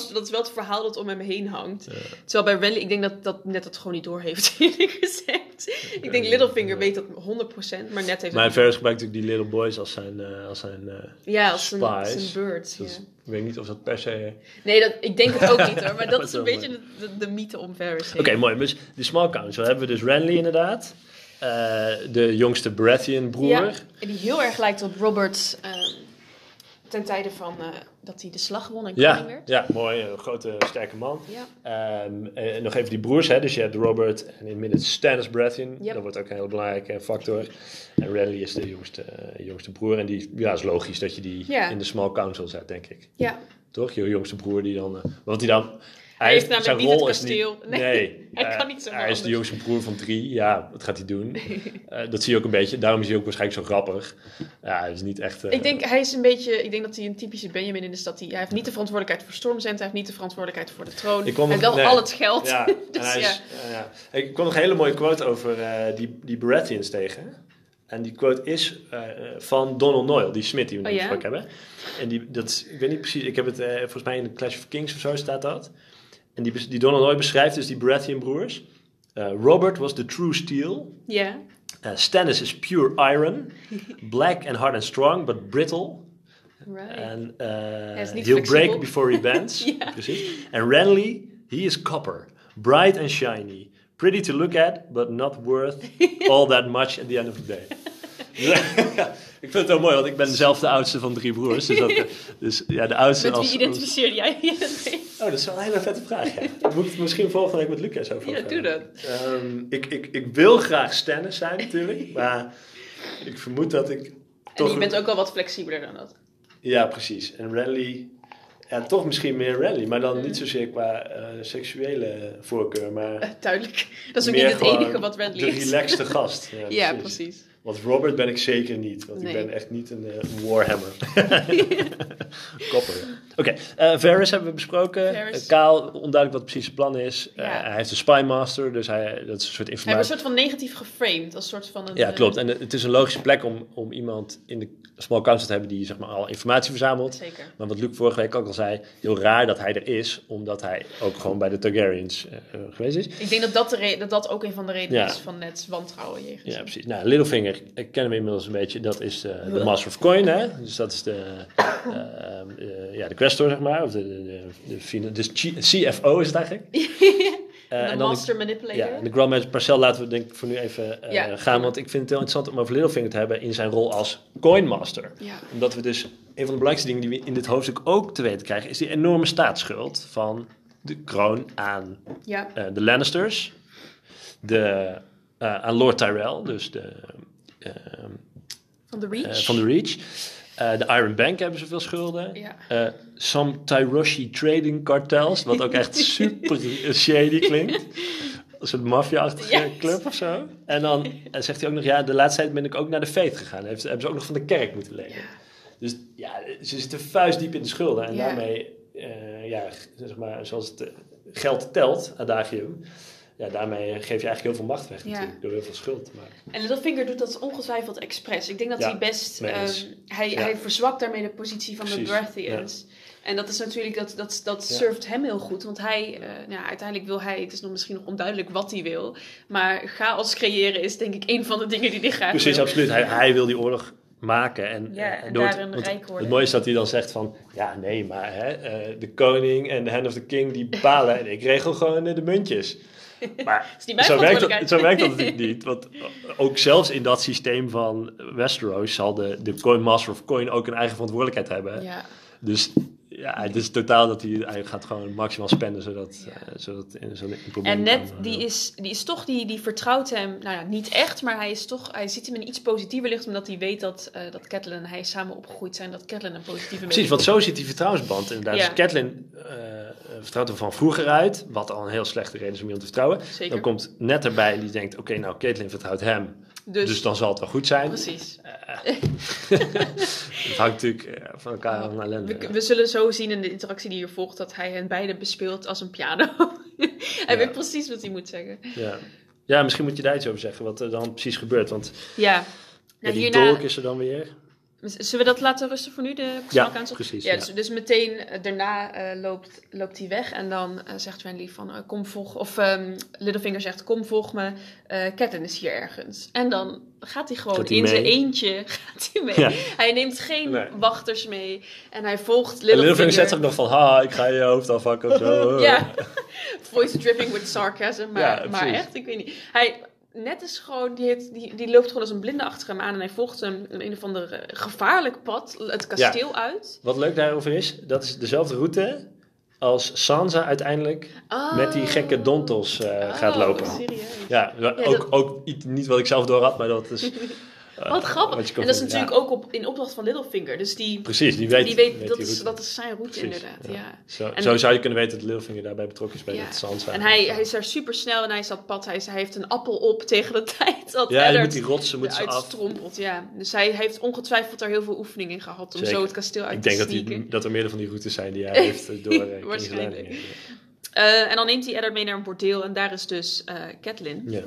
wel, dat is wel het verhaal dat om hem heen hangt. Terwijl bij Renly, ik denk dat, dat net het gewoon niet doorheeft, eerlijk gezegd. Ik denk Littlefinger weet dat 100%, maar net heeft
Maar Ferris gebruikt natuurlijk die little boys als zijn, eh, als zijn eh,
Ja, als zijn bird.
Dus
ja.
ik weet niet of dat per se...
Nee, dat, ik denk het ook niet hoor, maar dat
Dat
is een beetje de, de, de mythe om Varys
Oké, mooi. Dus de Small Council hebben we dus Renly inderdaad. Eh, de jongste Baratheon broer.
Ja, en die heel erg lijkt op Robert ehm, ten tijde van eh, dat hij de slag won en koning
Ja,
werd.
ja, mooi. Een grote, sterke man.
Ja.
Ehm, en nog even die broers, hè. Dus je hebt Robert en in het midden Stannis Baratheon.
Yep.
Dat wordt ook een heel belangrijke factor. En Renly is de jongste, eh, jongste broer. En die, ja, is logisch dat je die
Ja.
in de Small Council zet, denk ik.
ja,
Toch? Je jongste broer die dan... eh, want die dan... Hij,
heeft namelijk
zijn
niet het kasteel.
Nee,
Nee, hij kan niet zomaar
Hij is de jongste broer van drie. Ja, wat gaat hij doen? Eh, dat zie je ook een beetje. Daarom is hij ook waarschijnlijk zo grappig. Ja, hij is niet echt... eh,
Ik denk, hij is een beetje, ik denk dat hij een typische Benjamin is. Dat hij, hij heeft niet de verantwoordelijkheid voor Stormzend, hij heeft niet de verantwoordelijkheid voor de troon.
Ik kwam
hij
nog-
heeft wel
nee.
al het geld.
Ja,
dus ja.
is, ja. Ik kwam nog een hele mooie quote over eh, die, die Baratheons tegen. En die quote is van Donald Noyle, die Smith die we
Oh,
net
ja?
gesproken hebben. En die, dat ik weet niet precies, ik heb het volgens mij in de Clash of Kings of zo staat dat. En die, die Donald Noyle beschrijft dus die Baratheon broers. Eh, Robert was the true steel.
Ja,
Uh, Stannis is pure iron. Black and hard and strong, but brittle.
right.
En uh,
niet
he'll break before he bends.
Ja.
Precies. En Renly, he is copper. Bright and shiny. Pretty to look at, but not worth all that much at the end of the day. Ik vind het wel mooi, want ik ben zelf de oudste van drie broers. Dus, dat, eh, dus ja, de oudste
Met wie
als...
identificeer jij je mee?
Oh, dat is wel een hele vette vraag, ja. Daar moet ik het misschien volgende week met Lucas over
Ja,
hebben.
doe dat.
Ehm, ik, ik, ik wil graag Stannis zijn natuurlijk, maar ik vermoed dat ik
En
toch...
je bent ook wel wat flexibeler dan dat.
Ja, precies. En Renly, ja, toch misschien meer Renly, maar dan niet zozeer qua eh, seksuele voorkeur, maar
Eh, duidelijk. Dat is ook niet het enige wat
de
is.
relaxte gast. Ja,
Ja,
precies.
precies.
Want Robert ben ik zeker niet, want
Nee.
ik ben echt niet een eh, warhammer. Kopper. Oké, eh Varys hebben we besproken. Eh, Kaal, onduidelijk wat precies zijn plan is.
Ja.
hij heeft een spymaster, dus hij, dat is een soort
Hij wordt een
informatie.
soort van negatief geframed. Als soort van een,
Ja, klopt. En het is een logische plek om, om iemand in de small council te hebben die zeg maar, al informatie verzamelt.
Zeker.
Maar wat Luc vorige week ook al zei, heel raar dat hij er is, omdat hij ook gewoon bij de Targaryens geweest is.
Ik denk dat dat, de dat dat ook een van de redenen
Ja.
is van het wantrouwen jegens
Ja, precies. Nou, Littlefinger, ik ken hem inmiddels een beetje, dat is eh, de Master of Coin, hè? Dus dat is de, eh, ja, de questor, zeg maar, of de, de, de, chi- CFO is het eigenlijk.
De
en dan
master manipulator.
Ja, en de Grand Master Parcel laten we denk ik voor nu even
Ja.
gaan, want ik vind het heel interessant om over Littlefinger te hebben in zijn rol als Coinmaster.
Ja.
Omdat we dus, een van de belangrijkste dingen die we in dit hoofdstuk ook te weten krijgen, is die enorme staatsschuld van de kroon aan
ja.
de Lannisters, de, aan Lord Tyrell, dus de,
Van de Reach.
eh, van de Reach. Eh, de Iron Bank hebben zoveel schulden.
Ja.
Eh, some Tyroshi trading cartels, wat ook echt super shady klinkt. Een soort maffia-achtige club of zo. En dan eh, zegt hij ook nog, ja, de laatste tijd ben ik ook naar de Veet gegaan. Heeft, hebben ze ook nog van de kerk moeten lenen. Dus ja, ze zitten vuistdiep in de schulden. En
Ja.
daarmee, eh, ja, zeg maar, zoals het eh, geld telt, adagium. Ja, daarmee geef je eigenlijk heel veel macht weg
Ja.
natuurlijk, door heel veel schuld te maken.
En Littlefinger doet dat ongetwijfeld expres. Ik denk dat
Ja,
hij best... ehm, hij,
Ja.
hij verzwakt daarmee de positie van
Precies,
de Baratheons. En dat is natuurlijk... Dat, dat, dat
Ja.
serft hem heel goed. Want hij... eh, ja, uiteindelijk wil hij... Het is nog misschien nog onduidelijk wat hij wil. Maar chaos creëren is denk ik een van de dingen die hij graag
Precies,
wil.
absoluut. Hij, hij wil die oorlog maken. En,
Ja,
eh,
en
door het-
daarin rijk worden.
Het mooie is dat hij dan zegt van... Ja, nee, maar hè, eh, de koning en de hand of the king die bepalen. en ik regel gewoon de muntjes. Maar
is niet mijn
zo, werkt dat, zo werkt dat natuurlijk niet. Want ook zelfs in dat systeem van Westeros... zal de, de coin master of coin ook een eigen verantwoordelijkheid hebben.
Ja.
Dus ja, het is totaal dat hij, hij gaat gewoon maximaal spenden... zodat,
Ja.
eh, zodat in zo'n probleem
En net,
kan, eh,
die is, die is toch, die, die vertrouwt hem, nou ja, niet echt, maar hij is toch, hij ziet hem in iets positiever licht, omdat hij weet dat, eh dat Catelyn en hij samen opgegroeid zijn, dat Catelyn een positieve
Precies, want zo ziet die vertrouwensband inderdaad.
Ja.
Dus Catelyn eh, vertrouwt hem van vroeger uit, wat al een heel slechte reden is om iemand te vertrouwen.
Zeker.
Dan komt net erbij die denkt, oké, nou, Catelyn vertrouwt hem,
Dus,
dus, dan zal het wel goed zijn.
precies.
Het hangt natuurlijk eh, van elkaar aan ellende.
We, we zullen zo zien in de interactie die hier volgt dat hij hen beiden bespeelt als een piano. hij
Ja.
weet precies wat hij moet zeggen.
Ja. ja, misschien moet je daar iets over zeggen, wat er dan precies gebeurt. Want
Ja.
ja,
Nou,
die
hierna,
dolk is er dan weer.
Zullen we dat laten rusten voor nu, de
Ja,
persoonlijke aanslag?
precies.
Ja,
Ja,
dus, dus meteen eh, daarna eh, loopt, loopt hij weg en dan eh, zegt Renly van kom volg, of ehm, Littlefinger zegt kom volg me, eh Catelyn is hier ergens. En dan gaat hij gewoon
Gaat hij
in zijn eentje, gaat hij mee.
Ja.
Hij neemt geen
Nee.
wachters mee en hij volgt
En Littlefinger
Littlefinger.
zegt ook nog van, ha, ik ga je hoofd afhakken of zo.
Ja, voice dripping with sarcasm, maar,
Ja,
maar echt, ik weet niet. Hij, net is gewoon, die, heeft, die, die loopt gewoon als een blinde achter hem aan en hij volgt hem een, een of ander eh, gevaarlijk pad, het kasteel uit.
Wat leuk daarover is, dat is dezelfde route als Sansa uiteindelijk met die gekke Dontos eh, gaat
Oh,
lopen.
serieus?
Ja, ook,
dat-
ook niet wat ik zelf door had, maar dat is...
Wat grappig.
wat
En dat is
vinden.
natuurlijk ook op, in opdracht van Littlefinger. Dus die,
precies, die weet,
die weet,
weet
dat,
die
is, dat is zijn route
Precies,
inderdaad.
ja. Zo,
En-
zo zou je kunnen weten dat Littlefinger daarbij betrokken is bij
Ja.
het.
En hij, hij is daar super snel en hij is dat pad. Hij, is- hij heeft een appel op tegen de tijd dat
Ja,
Eddard
die rotsen moet ze af.
Ja. Dus hij heeft ongetwijfeld er heel veel oefening in gehad om
Zeker.
zo het kasteel uit
Ik
te
denk dat,
sneaken.
die, dat er meerdere van die routes zijn die hij heeft eh, door
Waarschijnlijk. Eh, en dan neemt hij Eddard mee naar een bordeel en daar is dus eh Catelyn.
Ja.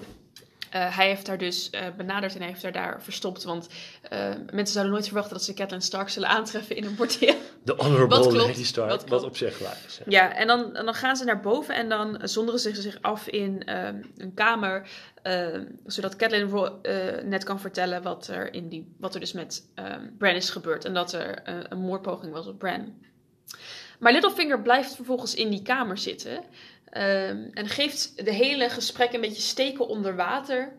Eh, hij heeft haar dus eh, benaderd en hij heeft haar daar verstopt. Want eh, mensen zouden nooit verwachten dat ze Catelyn Stark zullen aantreffen in een bordeel.
De Honorable
klopt,
Lady Stark,
wat
op zich waar is. ja.
Ja, en dan, en dan gaan ze naar boven en dan zonderen ze zich af in ehm, een kamer. ehm, zodat Catelyn net kan vertellen wat er, in die, wat er dus met ehm Bran is gebeurd. En dat er een moordpoging was op Bran. Maar Littlefinger blijft vervolgens in die kamer zitten. Ehm, en geeft de hele gesprek een beetje steken onder water.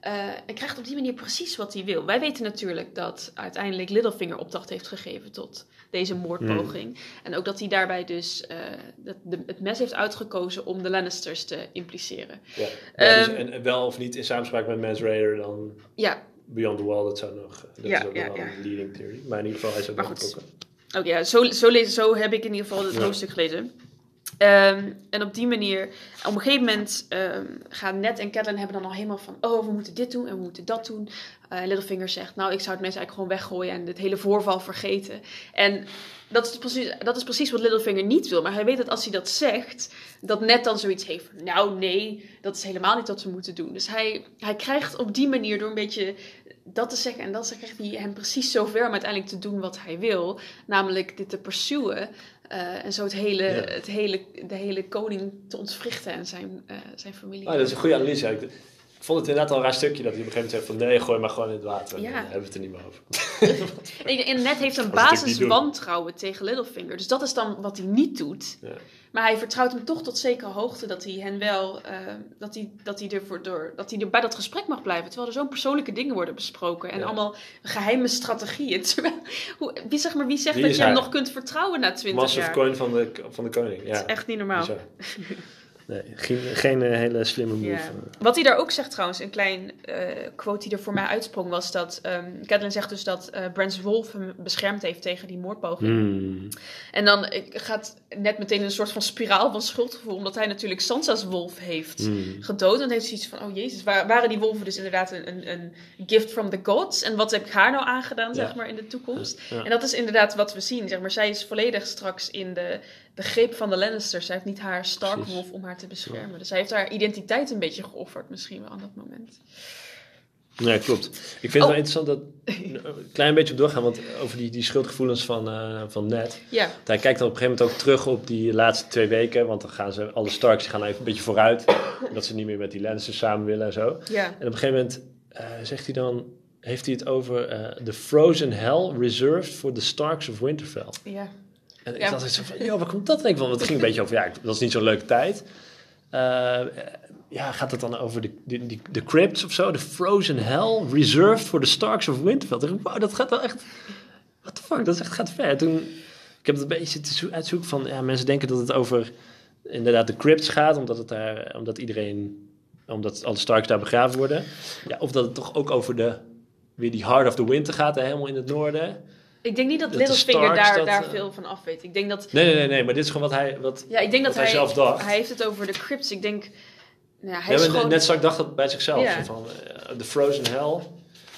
eh, en krijgt op die manier precies wat hij wil. Wij weten natuurlijk dat uiteindelijk Littlefinger opdracht heeft gegeven tot deze moordpoging. En ook dat hij daarbij dus eh, dat de, het mes heeft uitgekozen om de Lannisters te impliceren.
Ja. Ja, dus,
Ehm,
en, en wel of niet in samenspraak met Mans Raider dan
Ja,
Beyond the Wall, dat zou nog, dat
Ja,
is ook
ja,
nog wel een leading theory. Maar in ieder geval, hij is ook betrokken.
ook ja, zo, zo, lezen, zo heb ik in ieder geval het hoofdstuk gelezen. Ehm, en op die manier, op een gegeven moment ehm, gaan Ned en Catelyn hebben dan al helemaal van, oh, we moeten dit doen en we moeten dat doen. Eh Littlefinger zegt, nou, ik zou het mes eigenlijk gewoon weggooien en het hele voorval vergeten. En dat is, precies, dat is precies wat Littlefinger niet wil. Maar hij weet dat als hij dat zegt, dat Ned dan zoiets heeft nou, nee, dat is helemaal niet wat we moeten doen. Dus hij, hij krijgt op die manier, door een beetje dat te zeggen en dat te hij hem precies zover om uiteindelijk te doen wat hij wil. Namelijk dit te pursueren. Eh, en zo het hele,
Ja.
het hele, de hele koning te ontwrichten en zijn, eh, zijn familie.
Ah, dat is een goede analyse. Ik vond het inderdaad al een raar stukje dat hij op een gegeven moment zegt van nee, gooi maar gewoon in het water.
Ja.
dan hebben we het er niet meer over.
En, Ned heeft een
Dat
basis wantrouwen tegen Littlefinger. Dus dat is dan wat hij niet doet.
Ja.
Maar hij vertrouwt hem toch tot zekere hoogte dat hij hen wel, eh, dat, hij, dat, hij ervoor door, dat hij er bij dat gesprek mag blijven. Terwijl er zo'n persoonlijke dingen worden besproken en
Ja.
allemaal geheime strategieën. Terwijl, hoe, wie, zeg maar, wie zegt
Wie
dat je hem nog kunt vertrouwen na twintig
Massive
jaar?
coin van de, van de koning.
Dat
Ja,
is echt niet normaal.
Nee, geen, geen eh, hele slimme move. Eh.
Wat hij daar ook zegt trouwens, een klein eh, quote die er voor mij uitsprong, was dat ehm Catelyn zegt dus dat eh Brans Wolf hem beschermd heeft tegen die moordpoging.
Hmm.
En dan gaat net meteen een soort van spiraal van schuldgevoel, omdat hij natuurlijk Sansa's wolf heeft
Hmm.
gedood. En dan heeft hij iets van, oh jezus, wa- waren die wolven dus inderdaad een, een, een gift from the gods? En wat heb ik haar nou aangedaan, zeg maar, in de toekomst?
Ja.
En dat is inderdaad wat we zien, zeg maar. Zij is volledig straks in de, de greep van de Lannisters. Zij heeft niet haar Stark-wolf om haar te beschermen. Dus zij heeft haar identiteit een beetje geofferd, misschien wel aan dat moment.
Nee, klopt. Ik vind het
Oh.
wel interessant dat een klein beetje op doorgaan, want over die, die schuldgevoelens van, eh, van Ned.
Ja,
Hij kijkt dan op een gegeven moment ook terug op die laatste twee weken, want dan gaan ze, alle Starks gaan even een beetje vooruit, dat ze niet meer met die Lannisters samen willen en zo.
ja.
En op een gegeven moment eh, zegt hij dan, heeft hij het over eh the frozen hell reserved for the Starks of Winterfell.
Ja,
En ik dacht zo van, joh, waar komt dat denk ik van? Want het ging een beetje over, ja, dat is niet zo'n leuke tijd. Eh, ja, gaat het dan over de, de, de crypts of zo? De frozen hell reserved for the Starks of Winterfell. Dacht wow, dat gaat wel echt... What the fuck, dat is echt, gaat ver. Toen, ik heb het een beetje zitten zo- uitzoeken van... Ja, mensen denken dat het over inderdaad de crypts gaat, omdat, het daar, omdat iedereen... Omdat alle Starks daar begraven worden. Ja, of dat het toch ook over de... Weer die Heart of the Winter gaat, helemaal in het noorden.
Ik denk niet dat, Littlefinger daar,
dat,
daar
eh,
veel van af weet. Ik denk dat
Nee, nee, nee, nee, maar dit is gewoon wat hij... Wat,
Ja, ik denk dat
hij
hij,
zelf dacht.
hij heeft het over de crypts. Ik denk, nou, ja, hij
Ja,
gewoon...
Net Stark dacht dat bij zichzelf.
Ja.
zo Van, eh, de frozen hell.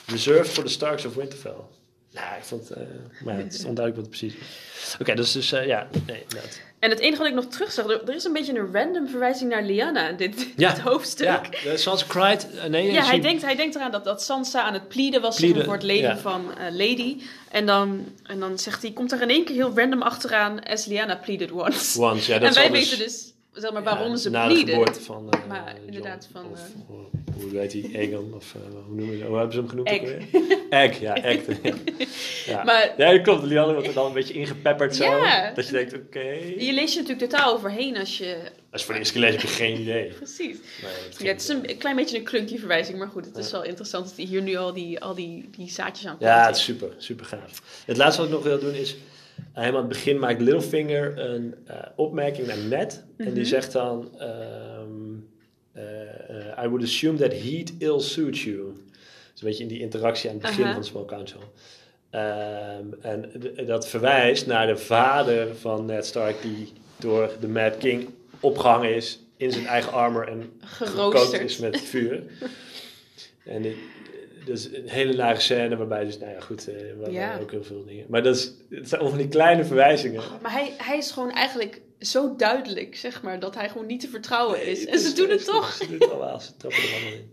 Reserved for the Starks of Winterfell. Nou, ik vond het... eh, maar het is onduidelijk wat het precies is. Oké, dus, dus eh, ja, nee, inderdaad.
En het enige wat ik nog terug zag, er, er is een beetje een random verwijzing naar Lyanna in dit,
Ja,
dit hoofdstuk.
Ja, Sansa cried... eh, nee,
Ja, hij denkt, hij denkt eraan dat, dat Sansa aan het pleaden was voor het leven
ja.
van eh, Lady. En dan, en dan zegt hij, komt er in één keer heel random achteraan, as Lyanna pleaded once.
Once, ja, dat
en wij weten dus, zeg maar, waarom ze
na de geboorte van eh,
Maar
John.
inderdaad van,
Of, hoe- heet hij? Egon? Of hoe noemen ze Hoe hebben ze hem genoemd?
Egg.
Egg, ja, Egg. Ja. Ja.
Maar-
ja, dat klopt. Lianne wordt er dan een beetje ingepepperd zo.
Ja.
Dat je denkt, oké.
Je leest je natuurlijk totaal overheen als je...
Als je voor de eerste keer leest, heb je geen idee.
Precies.
Nee, geen
Ja, het is een, klein beetje een klunky verwijzing, maar goed, het is wel interessant dat hij hier nu al die, al die, die zaadjes aan
Ja,
plant
het is super, super gaaf. Het laatste wat ik nog wil doen is, helemaal aan het begin maakt Littlefinger een eh, opmerking naar Ned. En die
Mhm.
zegt dan, ehm, eh, eh, I would assume that heat ill suits you. Dus een beetje in die interactie aan het begin
Aha.
van Small Council. Ehm, en dat verwijst naar de vader van Ned Stark die door de Mad King opgehangen is in zijn eigen armor en gekookt
Geroosterd.
is met vuur. en die, dus een hele nare scène waarbij dus, nou ja, goed, eh waar
Ja.
ook heel veel dingen. Maar dat is, het zijn allemaal die kleine verwijzingen.
Maar hij, hij is gewoon eigenlijk zo duidelijk, zeg maar, dat hij gewoon niet te vertrouwen is.
Nee,
En ze doen het
is-
toch?
Ze doen het allemaal, ze trappen er allemaal in.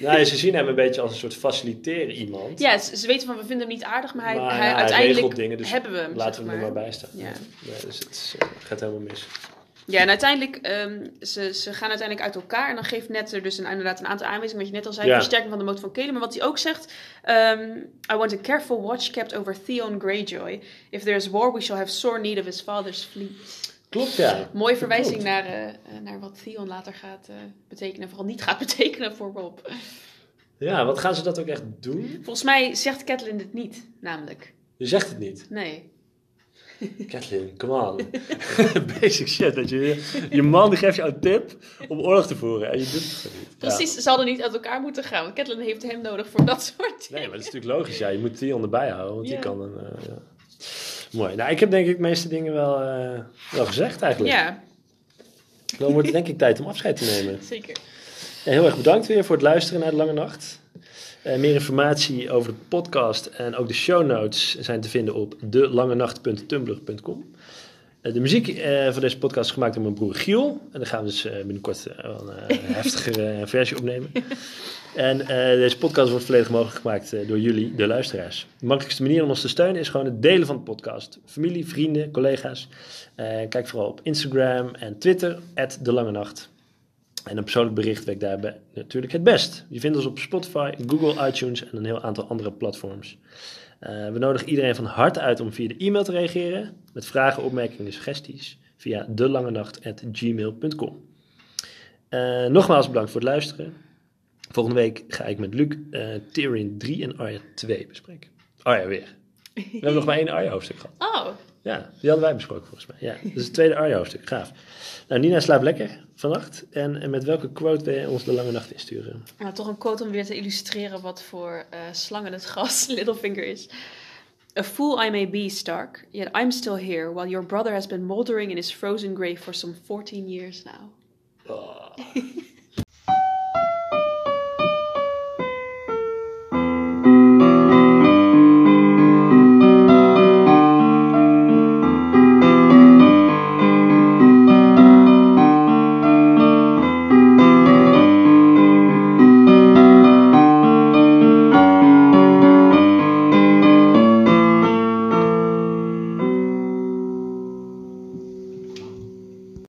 Nou, ze zien hem een beetje als een soort faciliteren iemand.
Ja, ze, ze weten van, we vinden hem niet aardig, maar hij,
Maar
hij
ja, hij
uiteindelijk
dingen, dus
hebben we hem,
Laten
zeg
we hem er
maar.
maar bij staan.
Ja.
dus het gaat helemaal mis.
Ja, en uiteindelijk, ehm, ze, ze gaan uiteindelijk uit elkaar. En dan geeft Ned er dus een, inderdaad een aantal aanwijzingen. Wat je net al zei,
Ja.
versterking van de motor van Caleb. Maar wat hij ook zegt, ehm, I want a careful watch kept over Theon Greyjoy. If there is war, we shall have sore need of his father's fleet.
Klopt, ja.
Mooie verwijzing
Klopt.
naar, eh, naar wat Theon later gaat eh, betekenen. Vooral niet gaat betekenen voor Rob.
Ja, wat gaan ze dat ook echt doen?
Volgens mij zegt Catelyn dit niet, namelijk.
Je zegt het niet.
Nee.
Kathleen, come on. Basic shit. Dat je, je man die geeft jou een tip om oorlog te voeren en je doet het niet. Ja.
Precies, ze hadden niet uit elkaar moeten gaan. Want Catelyn heeft hem nodig voor dat soort dingen.
Nee, maar dat is natuurlijk logisch. Ja, je moet Theon erbij houden, want
Ja.
die kan een... eh, ja. Mooi. Nou, ik heb denk ik de meeste dingen wel, eh, wel gezegd eigenlijk.
Ja,
Dan wordt het denk ik tijd om afscheid te nemen.
zeker.
Ja, heel erg bedankt weer voor het luisteren naar de Lange Nacht. Eh, meer informatie over de podcast en ook de show notes zijn te vinden op delangenacht.tumblr.com. Eh, de muziek eh, van deze podcast is gemaakt door mijn broer Giel. En daar gaan we dus eh, binnenkort wel een heftigere versie opnemen. En deze podcast wordt volledig mogelijk gemaakt door jullie, de luisteraars. De makkelijkste manier om ons te steunen is gewoon het delen van de podcast. Familie, vrienden, collega's. Kijk vooral op Instagram en Twitter, de Lange Nacht. En een persoonlijk bericht werkt daarbij natuurlijk het best. Je vindt ons op Spotify, Google, iTunes en een heel aantal andere platforms. Eh, we nodigen iedereen van harte uit om via de e-mail te reageren met vragen, opmerkingen, suggesties via delangenacht.gmail.com. Eh nogmaals bedankt voor het luisteren. Volgende week ga ik met Luc eh Tyrion 3 en Arya 2 bespreken. Arya weer. We hebben nog maar één Arya hoofdstuk gehad.
Oh,
Ja, die hadden wij besproken volgens mij. Ja, dat is het tweede Arjo-hoofdstuk. Gaaf. Nou, Nina slaapt lekker vannacht. En, en met welke quote wil je ons de lange nacht insturen?
nou, toch een quote om weer te illustreren wat voor eh slang in het gras Littlefinger is. A fool I may be, Stark, yet I'm still here, while your brother has been moldering in his frozen grave for some 14 years now.
Oh.